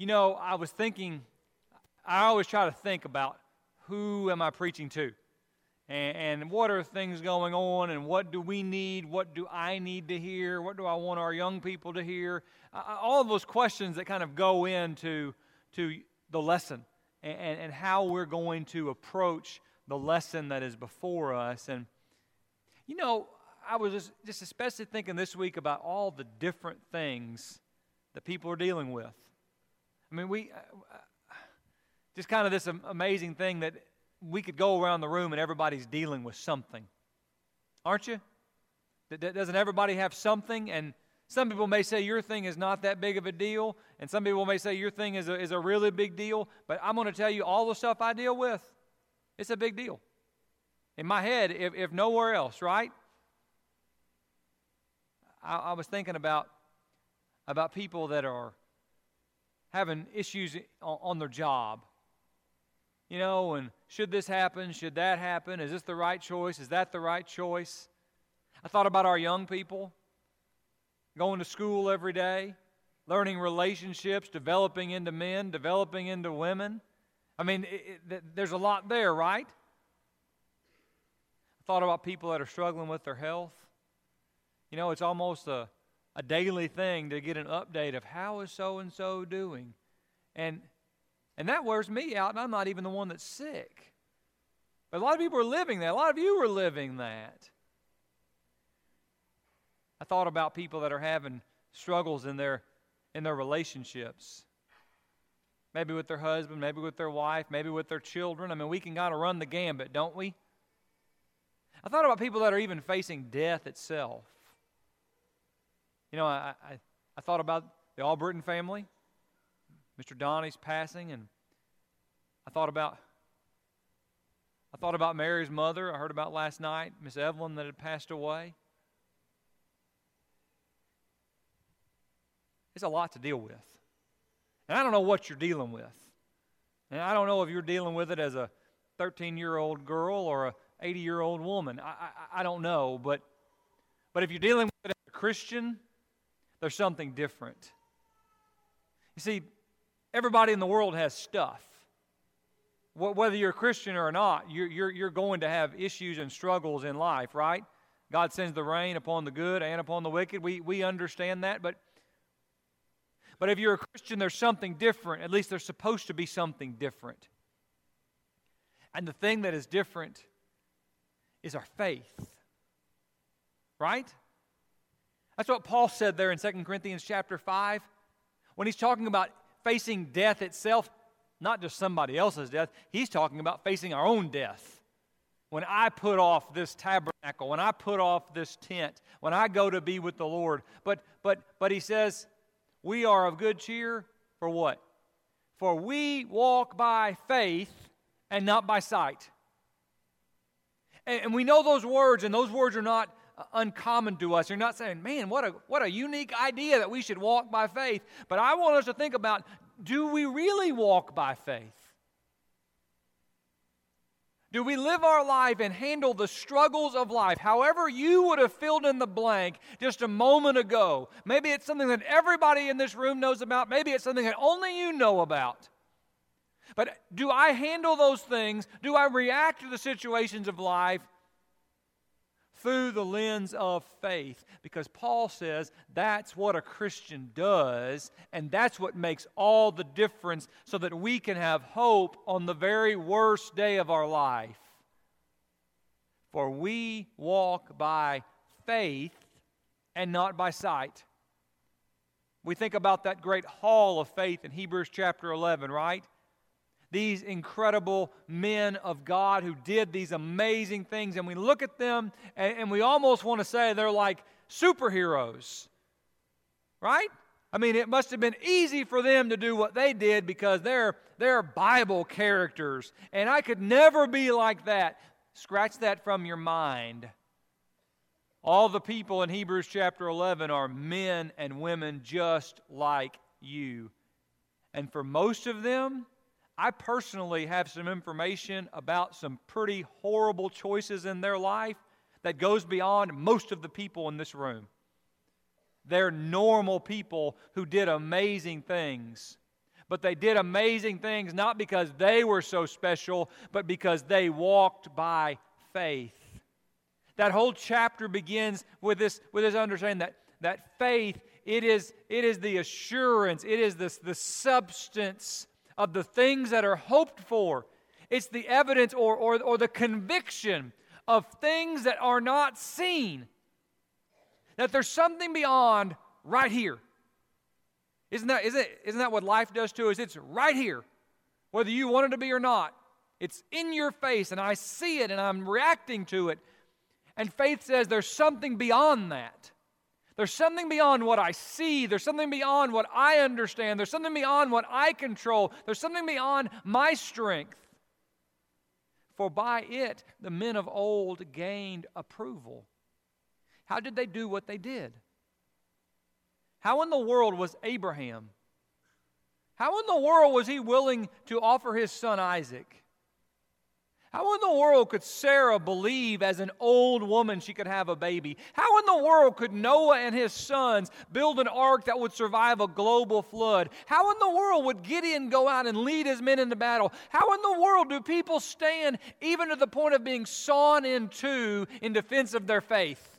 You know, I was thinking, I always try to think about who am I preaching to? And, and, what are things going on? And what do we need? What do I need to hear? What do I want our young people to hear? Uh, all those questions that kind of go into to the lesson and, and, and how we're going to approach the lesson that is before us. And, you know, I was just, just especially thinking this week about all the different things that people are dealing with. I mean, we uh, uh, just kind of this amazing thing that we could go around the room and everybody's dealing with something. Aren't you? Doesn't everybody have something? And some people may say your thing is not that big of a deal, and some people may say your thing is a, is a really big deal. But I'm going to tell you, all the stuff I deal with, it's a big deal. In my head, if, if nowhere else, right? I, I was thinking about, about people that are having issues on, their job. You know, and should this happen? Should that happen? Is this the right choice? Is that the right choice? I thought about our young people going to school every day, learning relationships, developing into men, developing into women. I mean, it, it, there's a lot there, right? I thought about people that are struggling with their health. You know, it's almost a, a daily thing to get an update of how is so and so doing. And and that wears me out, and I'm not even the one that's sick. But a lot of people are living that. A lot of you are living that. I thought about people that are having struggles in their in their relationships. Maybe with their husband, maybe with their wife, maybe with their children. I mean, we can kind of run the gambit, don't we? I thought about people that are even facing death itself. You know, I, I, I thought about the Albritton family, Mr. Donnie's passing, and I thought about I thought about Mary's mother. I heard about last night, Miss Evelyn, that had passed away. It's a lot to deal with. And I don't know what you're dealing with. And I don't know if you're dealing with it as a 13 year old girl or a 80 year old woman. I, I, I, don't know. But, but if you're dealing with it as a Christian, there's something different. You see, everybody in the world has stuff. Whether you're a Christian or not, you're, you're, you're going to have issues and struggles in life, right? God sends the rain upon the good and upon the wicked. We, we understand that. But, but if you're a Christian, there's something different. At least there's supposed to be something different. And the thing that is different is our faith. Right? That's what Paul said there in 2 Corinthians chapter 5. When he's talking about facing death itself, not just somebody else's death, he's talking about facing our own death. When I put off this tabernacle, when I put off this tent, when I go to be with the Lord. But but but he says, we are of good cheer for what? For we walk by faith and not by sight. And, and we know those words, and those words are not uncommon to us. You're not saying, man, what a, what a unique idea that we should walk by faith. But I want us to think about do we really walk by faith? Do we live our life and handle the struggles of life however you would have filled in the blank just a moment ago? Maybe it's something that everybody in this room knows about, maybe it's something that only you know about. But do I handle those things? Do I react to the situations of life through the lens of faith because Paul says that's what a Christian does, and that's what makes all the difference so that we can have hope on the very worst day of our life. For we walk by faith and not by sight. We think about that great hall of faith in Hebrews chapter 11, right? These incredible men of God who did these amazing things. And we look at them and, and we almost want to say they're like superheroes, right? I mean, it must have been easy for them to do what they did because they're, they're Bible characters. And I could never be like that. Scratch that from your mind. All the people in Hebrews chapter 11 are men and women just like you. And for most of them, I personally have some information about some pretty horrible choices in their life that goes beyond most of the people in this room. They're normal people who did amazing things. But they did amazing things not because they were so special, but because they walked by faith. That whole chapter begins with this, with this understanding that, that faith, it is, it is the assurance, it is the, the substance of the things that are hoped for. It's the evidence or, or, or the conviction of things that are not seen. That there's something beyond right here. Isn't that, isn't, isn't that what life does to us? It's right here, whether you want it to be or not. It's in your face, and I see it, and I'm reacting to it. And faith says there's something beyond that. There's something beyond what I see. There's something beyond what I understand. There's something beyond what I control. There's something beyond my strength. For by it the men of old gained approval. How did they do what they did? How in the world was Abraham? How in the world was he willing to offer his son Isaac? How in the world could Sarah believe as an old woman she could have a baby? How in the world could Noah and his sons build an ark that would survive a global flood? How in the world would Gideon go out and lead his men into battle? How in the world do people stand even to the point of being sawn in two in defense of their faith?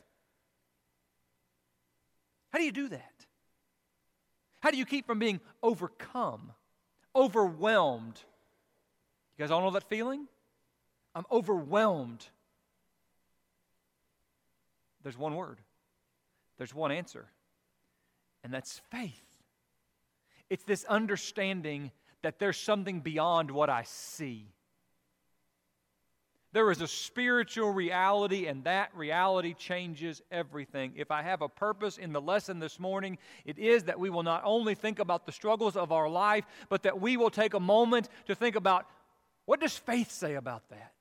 How do you do that? How do you keep from being overcome, overwhelmed? You guys all know that feeling? I'm overwhelmed. There's one word, there's one answer, and that's faith. It's this understanding that there's something beyond what I see. There is a spiritual reality, and that reality changes everything. If I have a purpose in the lesson this morning, it is that we will not only think about the struggles of our life, but that we will take a moment to think about what does faith say about that?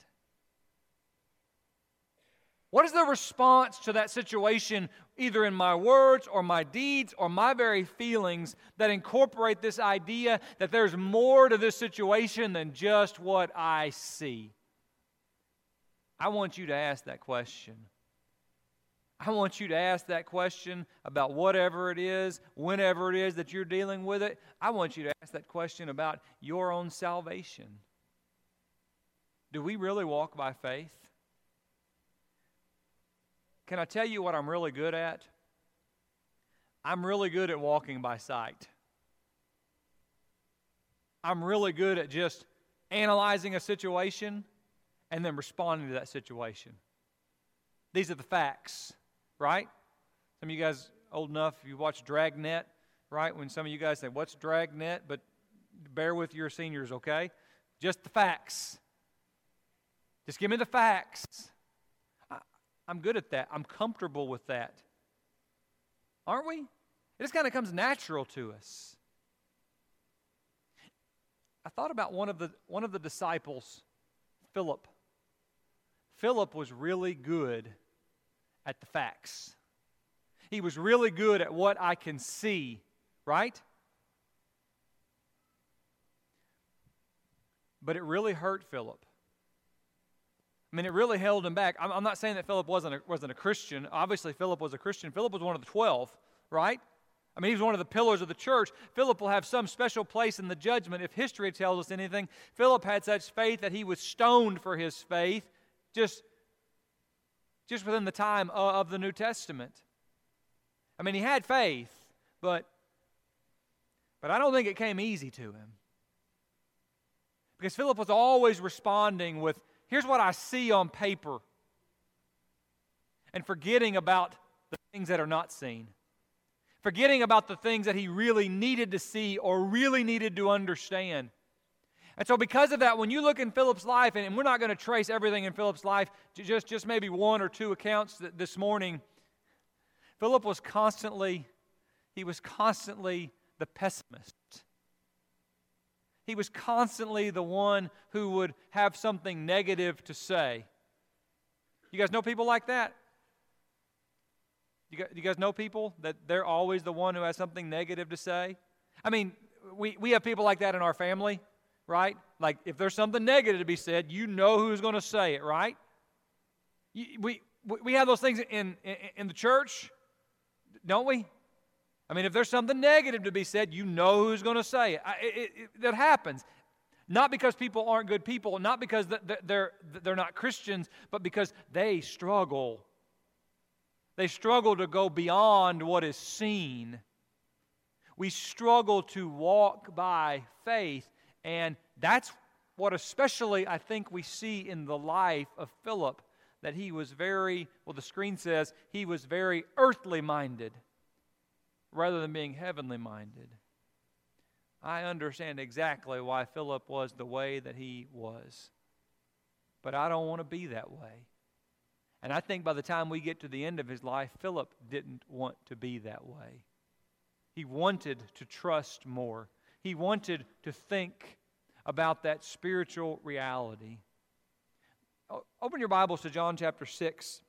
What is the response to that situation, either in my words or my deeds or my very feelings, that incorporate this idea that there's more to this situation than just what I see? I want you to ask that question. I want you to ask that question about whatever it is, whenever it is that you're dealing with it. I want you to ask that question about your own salvation. Do we really walk by faith? Can I tell you what I'm really good at? I'm really good at walking by sight. I'm really good at just analyzing a situation and then responding to that situation. These are the facts, right? Some of you guys old enough, you watch Dragnet, right? When some of you guys say, What's Dragnet? But bear with your seniors, okay? Just the facts. Just give me the facts. I'm good at that. I'm comfortable with that. Aren't we? It just kind of comes natural to us. I thought about one of the one of the disciples, Philip. Philip was really good at the facts. He was really good at what I can see, right? But it really hurt Philip I mean, it really held him back. I'm, I'm not saying that Philip wasn't a, wasn't a Christian. Obviously, Philip was a Christian. Philip was one of the 12, right? I mean, he was one of the pillars of the church. Philip will have some special place in the judgment. If history tells us anything, Philip had such faith that he was stoned for his faith just, just within the time of the New Testament. I mean, he had faith, but, but I don't think it came easy to him. Because Philip was always responding with Here's what I see on paper, and forgetting about the things that are not seen. Forgetting about the things that he really needed to see or really needed to understand. And so, because of that, when you look in Philip's life, and we're not going to trace everything in Philip's life, just, just maybe one or two accounts this morning, Philip was constantly, he was constantly the pessimist. He was constantly the one who would have something negative to say. You guys know people like that? You guys, know people that they're always the one who has something negative to say? I mean, we, we have people like that in our family, right? Like, if there's something negative to be said, you know who's going to say it, right? we, we have those things in, in, in the church, don't we? I mean, if there's something negative to be said, you know who's going to say it. that happens. Not because people aren't good people, not because they're, they're not Christians, but because they struggle. They struggle to go beyond what is seen. We struggle to walk by faith, and that's what especially I think we see in the life of Philip that he was very, well, the screen says he was very earthly minded rather than being heavenly minded. I understand exactly why Philip was the way that he was. But I don't want to be that way. And I think by the time we get to the end of his life, Philip didn't want to be that way. He wanted to trust more, he wanted to think about that spiritual reality. Open your Bibles to John chapter 6.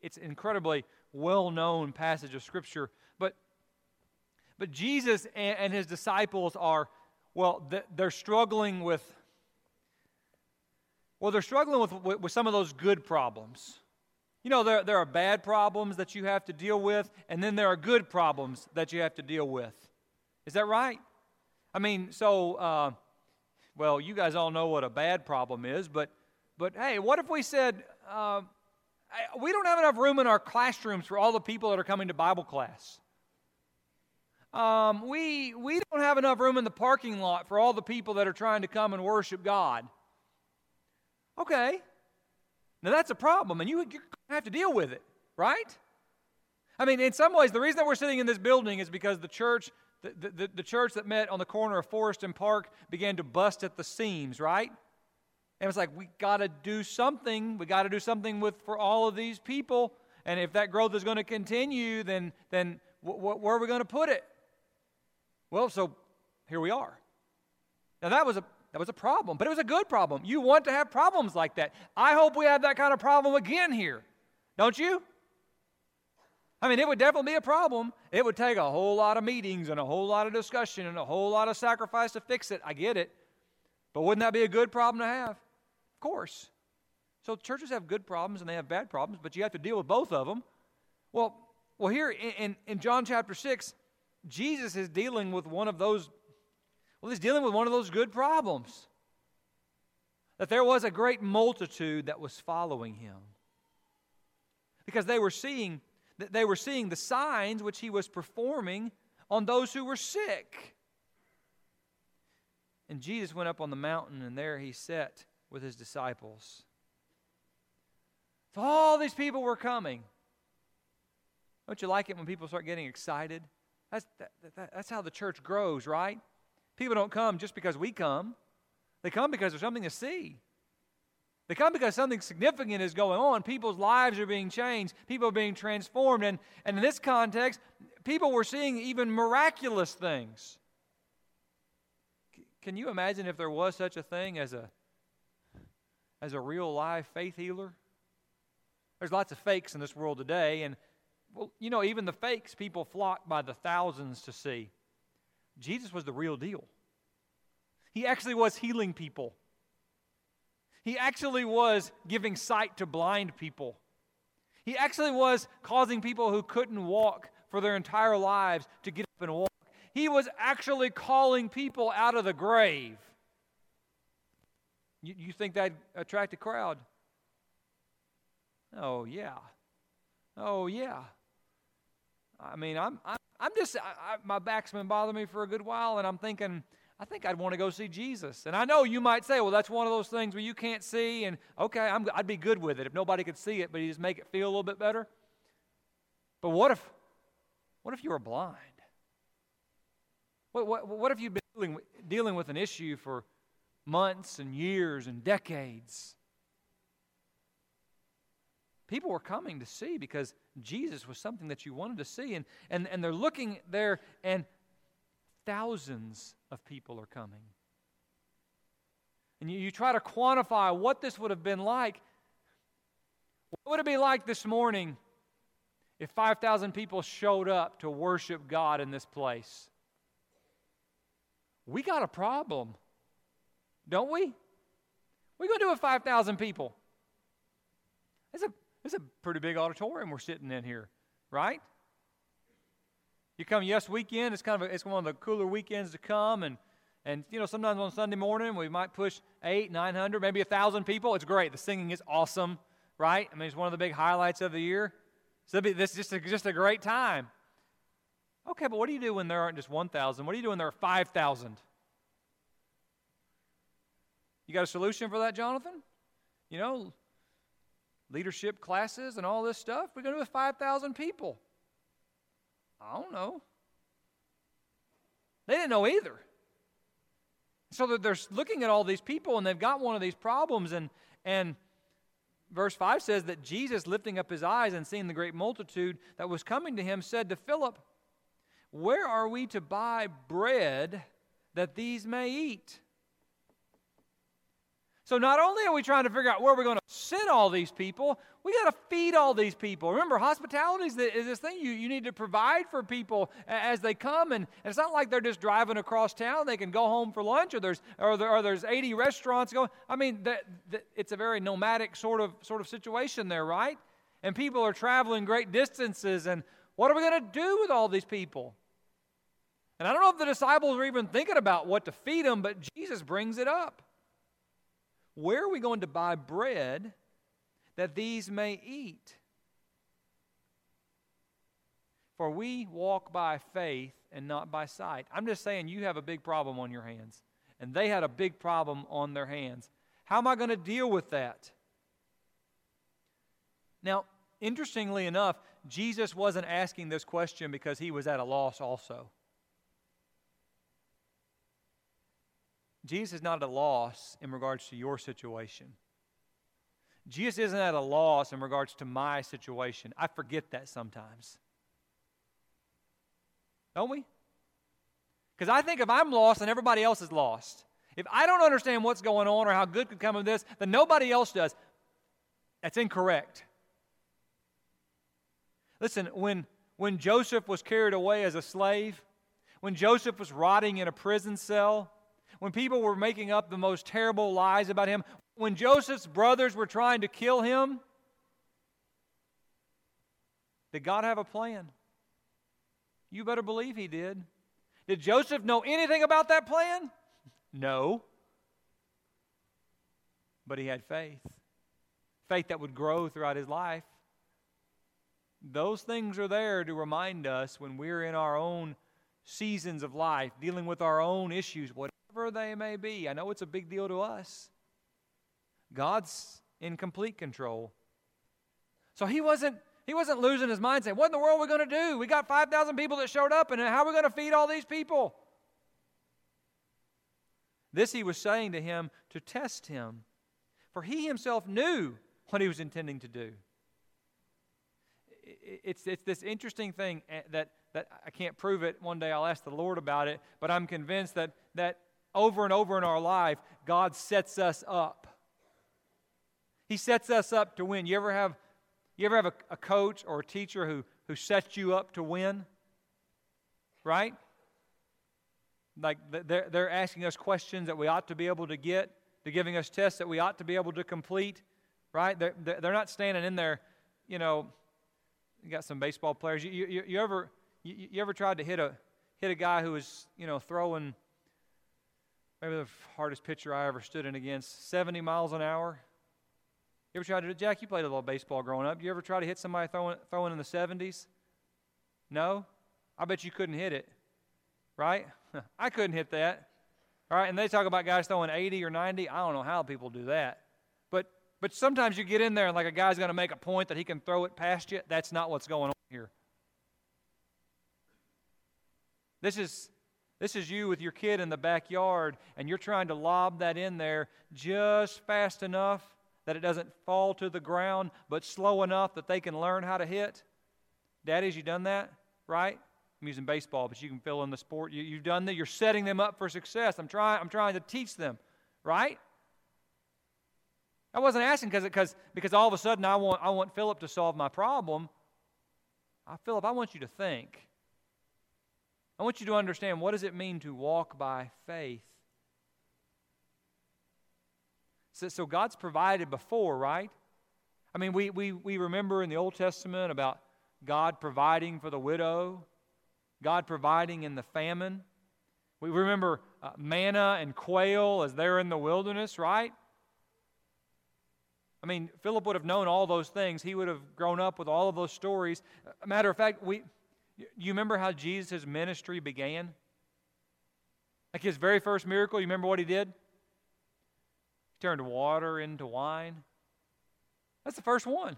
It's an incredibly well known passage of Scripture. But, Jesus and, and his disciples are, well, they're struggling with. Well, they're struggling with, with, with some of those good problems. You know, there, there are bad problems that you have to deal with, and then there are good problems that you have to deal with. Is that right? I mean, so, uh, well, you guys all know what a bad problem is, but, but hey, what if we said, uh, we don't have enough room in our classrooms for all the people that are coming to Bible class? Um, we, we don't have enough room in the parking lot for all the people that are trying to come and worship God. Okay. Now that's a problem, and you, have to deal with it, right? I mean, in some ways, the reason that we're sitting in this building is because the church the, the, the church that met on the corner of Forest and Park began to bust at the seams, right? And it's like, we got to do something. We got to do something with for all of these people. And if that growth is going to continue, then, then wh- wh- where are we going to put it? Well, so here we are. Now, that was, a, that was a problem, but it was a good problem. You want to have problems like that. I hope we have that kind of problem again here. Don't you? I mean, it would definitely be a problem. It would take a whole lot of meetings and a whole lot of discussion and a whole lot of sacrifice to fix it. I get it. But wouldn't that be a good problem to have? Of course. So churches have good problems and they have bad problems, but you have to deal with both of them. Well, well here in, in, in John chapter 6, Jesus is dealing with one of those, well, he's dealing with one of those good problems. That there was a great multitude that was following him. Because they were seeing that they were seeing the signs which he was performing on those who were sick. And Jesus went up on the mountain, and there he sat with his disciples. So all these people were coming. Don't you like it when people start getting excited? That's, that, that, that's how the church grows, right? People don't come just because we come, they come because there's something to see. They come because something significant is going on. People's lives are being changed, people are being transformed. And, and in this context, people were seeing even miraculous things. Can you imagine if there was such a thing as a, as a real live faith healer? There's lots of fakes in this world today, and well, you know, even the fakes people flock by the thousands to see. Jesus was the real deal. He actually was healing people. He actually was giving sight to blind people. He actually was causing people who couldn't walk for their entire lives to get up and walk. He was actually calling people out of the grave. You, you think that attract a crowd? Oh, yeah. Oh, yeah. I mean, I'm, I'm, I'm just, I, I, my back's been bothering me for a good while, and I'm thinking, I think I'd want to go see Jesus. And I know you might say, well, that's one of those things where you can't see, and okay, i would be good with it if nobody could see it, but you just make it feel a little bit better. But what if, what if you were blind? What, what, what if you've been dealing, dealing with an issue for months and years and decades? People were coming to see because Jesus was something that you wanted to see. And, and, and they're looking there, and thousands of people are coming. And you, you try to quantify what this would have been like. What would it be like this morning if 5,000 people showed up to worship God in this place? We got a problem, don't we? We're going to do with 5,000 people. It's a, it's a pretty big auditorium we're sitting in here, right? You come yes weekend, it's kind of a, it's one of the cooler weekends to come and and you know sometimes on Sunday morning we might push eight, nine hundred, maybe a thousand people. It's great. The singing is awesome, right? I mean it's one of the big highlights of the year. So this is just a, just a great time. Okay, but what do you do when there aren't just 1,000? What do you do when there are 5,000? You got a solution for that, Jonathan? You know, leadership classes and all this stuff? We're going to do with 5,000 people. I don't know. They didn't know either. So they're looking at all these people and they've got one of these problems. And, and verse 5 says that Jesus, lifting up his eyes and seeing the great multitude that was coming to him, said to Philip, Where are we to buy bread that these may eat? So not only are we trying to figure out where we're going to send all these people, we got to feed all these people. Remember, hospitality is, this thing you, you need to provide for people as they come. And, and, it's not like they're just driving across town. They can go home for lunch, or there's, or, there, or there's 80 restaurants going. I mean, it's a very nomadic sort of, sort of situation there, right? And people are traveling great distances. And what are we going to do with all these people? And I don't know if the disciples were even thinking about what to feed them, but Jesus brings it up. Where are we going to buy bread that these may eat? For we walk by faith and not by sight. I'm just saying you have a big problem on your hands, and they had a big problem on their hands. How am I going to deal with that? Now, interestingly enough, Jesus wasn't asking this question because he was at a loss also. Jesus is not at a loss in regards to your situation. Jesus isn't at a loss in regards to my situation. I forget that sometimes. Don't we? Because I think if I'm lost, then everybody else is lost. If I don't understand what's going on or how good could come of this, then nobody else does. That's incorrect. Listen, when, when Joseph was carried away as a slave, when Joseph was rotting in a prison cell, when people were making up the most terrible lies about him, when Joseph's brothers were trying to kill him, did God have a plan? You better believe he did. Did Joseph know anything about that plan? No. But he had faith. Faith that would grow throughout his life. Those things are there to remind us when we're in our own seasons of life, dealing with our own issues, whatever they may be. I know it's a big deal to us. God's in complete control. So he wasn't he wasn't losing his mind saying, What in the world are we going to do? We got 5,000 people that showed up, and how are we going to feed all these people? This he was saying to him to test him, for he himself knew what he was intending to do. It's, it's this interesting thing eh, that, that I can't prove it. One day I'll ask the Lord about it, but I'm convinced that, that over and over in our life, God sets us up. He sets us up to win. You ever have, you ever have a, a coach or a teacher who, who sets you up to win? Right? Like they're, they're asking us questions that we ought to be able to get. They're giving us tests that we ought to be able to complete. Right? They're, they're not standing in there, you know. You got some baseball players. You, you, you ever you, you ever tried to hit a hit a guy who was you know throwing maybe the hardest pitcher I ever stood in against, 70 miles an hour. You ever tried to, Jack, you played a little baseball growing up. You ever try to hit somebody throwing, throwing in the 70s? No? I bet you couldn't hit it, right? I couldn't hit that. All right, and they talk about guys throwing 80 or 90. I don't know how people do that. But, but sometimes you get in there and like a guy's going to make a point that he can throw it past you. That's not what's going on here. This is this is you with your kid in the backyard, and you're trying to lob that in there just fast enough that it doesn't fall to the ground, but slow enough that they can learn how to hit. Daddies, you done that, right? I'm using baseball, but you can fill in the sport. You, have done that. You're setting them up for success. I'm trying. I'm trying to teach them, right? I wasn't asking because because because all of a sudden I want I want Philip to solve my problem. I, Philip, I want you to think. I want you to understand what does it mean to walk by faith? So, so God's provided before, right? I mean, we, we, we remember in the Old Testament about God providing for the widow, God providing in the famine. We remember uh, manna and quail as they're in the wilderness, right? I mean, Philip would have known all those things. He would have grown up with all of those stories. Matter of fact, we, you remember how Jesus' ministry began? Like his very first miracle, you remember what he did? He turned water into wine. That's the first one.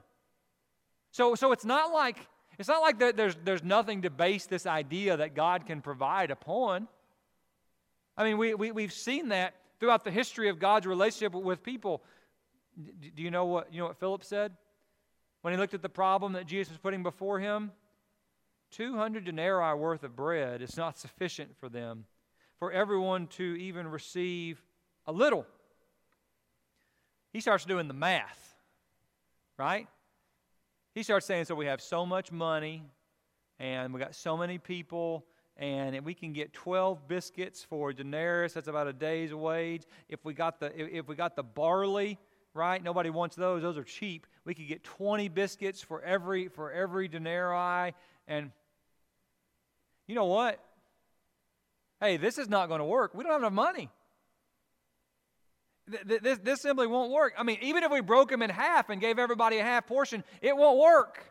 So, so it's not like it's not like there's, there's nothing to base this idea that God can provide upon. I mean, we, we, we've seen that throughout the history of God's relationship with people. Do you know what, you know what Philip said? When he looked at the problem that Jesus was putting before him, 200 denarii worth of bread is not sufficient for them, for everyone to even receive a little. He starts doing the math, right? He starts saying, so we have so much money, and we got so many people, and we can get 12 biscuits for a denarius that's about a day's wage if we got the if we got the barley right? Nobody wants those. Those are cheap. We could get 20 biscuits for every for every denarii and you know what? Hey, this is not going to work. We don't have enough money. This, this simply won't work. I mean, even if we broke them in half and gave everybody a half portion, it won't work.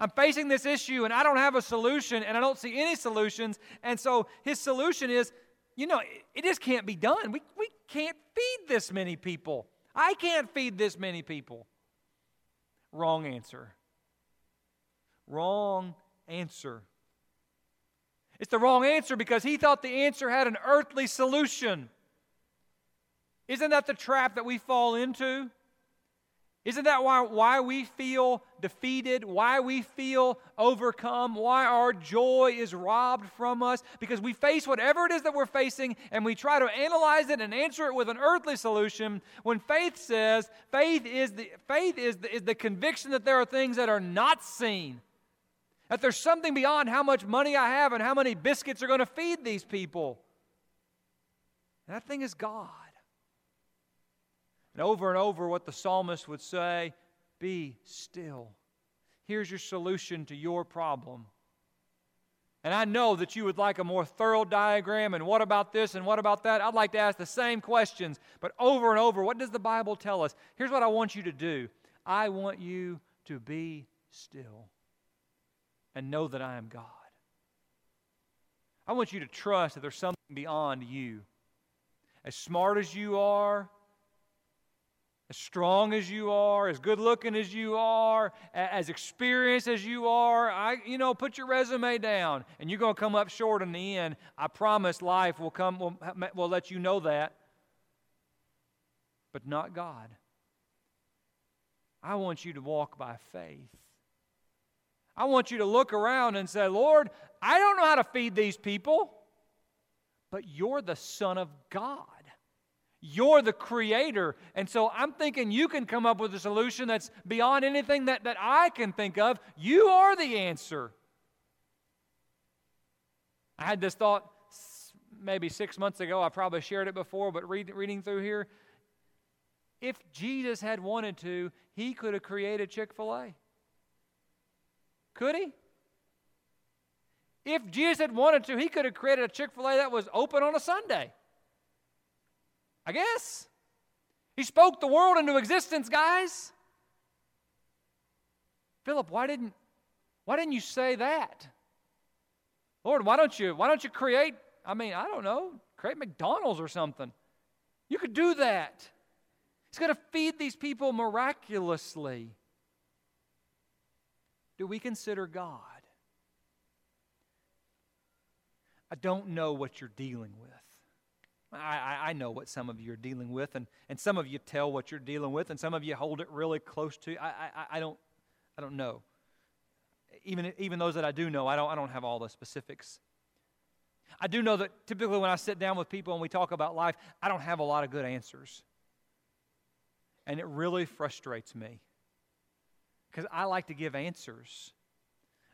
I'm facing this issue and I don't have a solution and I don't see any solutions. And so his solution is, you know, it just can't be done. We, we can't feed this many people. I can't feed this many people. Wrong answer. Wrong answer. It's the wrong answer because he thought the answer had an earthly solution. Isn't that the trap that we fall into? Isn't that why, why we feel defeated, why we feel overcome, why our joy is robbed from us? Because we face whatever it is that we're facing and we try to analyze it and answer it with an earthly solution. When faith says, faith is the, faith is the, is the conviction that there are things that are not seen, that there's something beyond how much money I have and how many biscuits are going to feed these people. That thing is God. And over and over, what the psalmist would say be still. Here's your solution to your problem. And I know that you would like a more thorough diagram and what about this and what about that. I'd like to ask the same questions, but over and over, what does the Bible tell us? Here's what I want you to do I want you to be still and know that I am God. I want you to trust that there's something beyond you. As smart as you are, as strong as you are, as good looking as you are, as experienced as you are, I, you know, put your resume down and you're going to come up short in the end. I promise life will come, will, will let you know that. But not God. I want you to walk by faith. I want you to look around and say, Lord, I don't know how to feed these people, but you're the Son of God. You're the creator. And so I'm thinking you can come up with a solution that's beyond anything that, that I can think of. You are the answer. I had this thought maybe six months ago. I probably shared it before, but read, reading through here, if Jesus had wanted to, he could have created Chick fil A. Could he? If Jesus had wanted to, he could have created a Chick fil A that was open on a Sunday. I guess. He spoke the world into existence, guys. Philip, why didn't why didn't you say that? Lord, why don't you why don't you create, I mean, I don't know, create McDonald's or something. You could do that. He's going to feed these people miraculously. Do we consider God? I don't know what you're dealing with. I, I, know what some of you are dealing with, and, and some of you tell what you're dealing with, and some of you hold it really close to. I, I, I don't I don't know. Even, even those that I do know, I don't, I don't have all the specifics. I do know that typically when I sit down with people and we talk about life, I don't have a lot of good answers. And it really frustrates me because I like to give answers.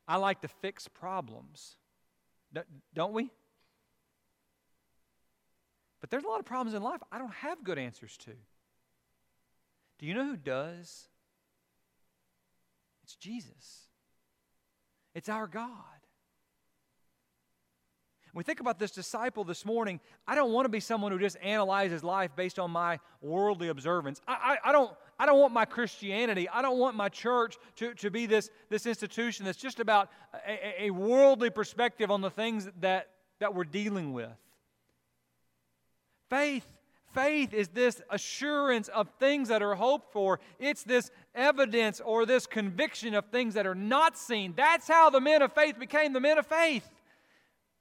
I like to fix problems. Don't we? But there's a lot of problems in life I don't have good answers to. Do you know who does? It's Jesus. It's our God. When we think about this disciple this morning, I don't want to be someone who just analyzes life based on my worldly observance. I, I, I, don't, I don't want my Christianity, I don't want my church to, to be this, this institution that's just about a, a worldly perspective on the things that, that we're dealing with. Faith faith is this assurance of things that are hoped for. It's this evidence or this conviction of things that are not seen. That's how the men of faith became the men of faith.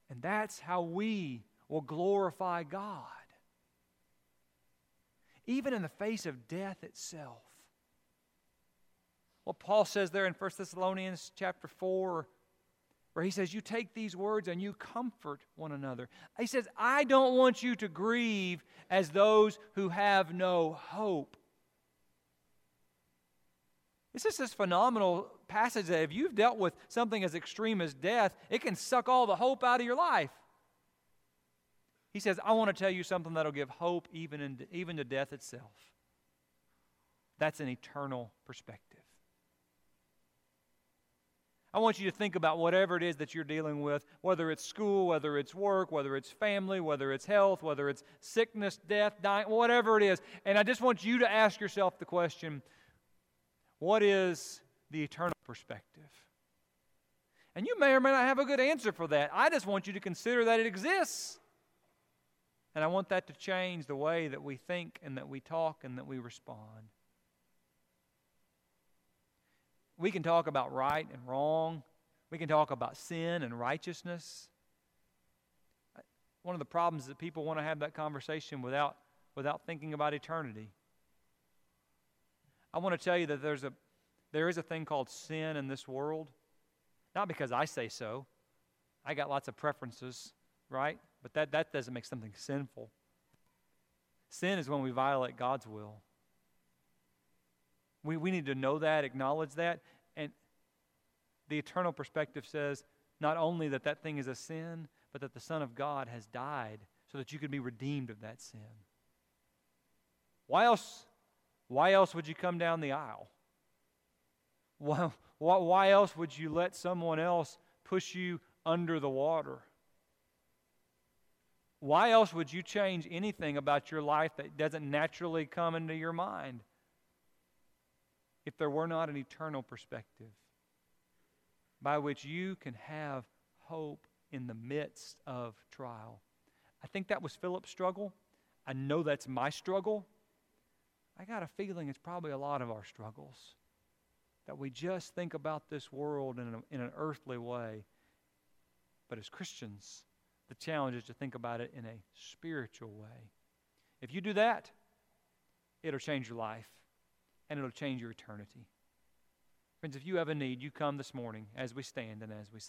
And that's how we will glorify God. Even in the face of death itself. What Paul says there in 1 Thessalonians chapter 4 where he says, You take these words and you comfort one another. He says, I don't want you to grieve as those who have no hope. This is this phenomenal passage that if you've dealt with something as extreme as death, it can suck all the hope out of your life. He says, I want to tell you something that'll give hope even, in, even to death itself. That's an eternal perspective. I want you to think about whatever it is that you're dealing with, whether it's school, whether it's work, whether it's family, whether it's health, whether it's sickness, death, dying, whatever it is. And I just want you to ask yourself the question what is the eternal perspective? And you may or may not have a good answer for that. I just want you to consider that it exists. And I want that to change the way that we think and that we talk and that we respond. We can talk about right and wrong. We can talk about sin and righteousness. One of the problems is that people want to have that conversation without, without thinking about eternity. I want to tell you that there's a, there is a thing called sin in this world. Not because I say so. I got lots of preferences, right? But that, that doesn't make something sinful. Sin is when we violate God's will. We, we need to know that, acknowledge that. And the eternal perspective says not only that that thing is a sin, but that the Son of God has died so that you could be redeemed of that sin. Why else, why else would you come down the aisle? Why, why else would you let someone else push you under the water? Why else would you change anything about your life that doesn't naturally come into your mind? If there were not an eternal perspective by which you can have hope in the midst of trial. I think that was Philip's struggle. I know that's my struggle. I got a feeling it's probably a lot of our struggles that we just think about this world in, a, in an earthly way. But as Christians, the challenge is to think about it in a spiritual way. If you do that, it'll change your life and it'll change your eternity. Friends, if you have a need, you come this morning as we stand and as we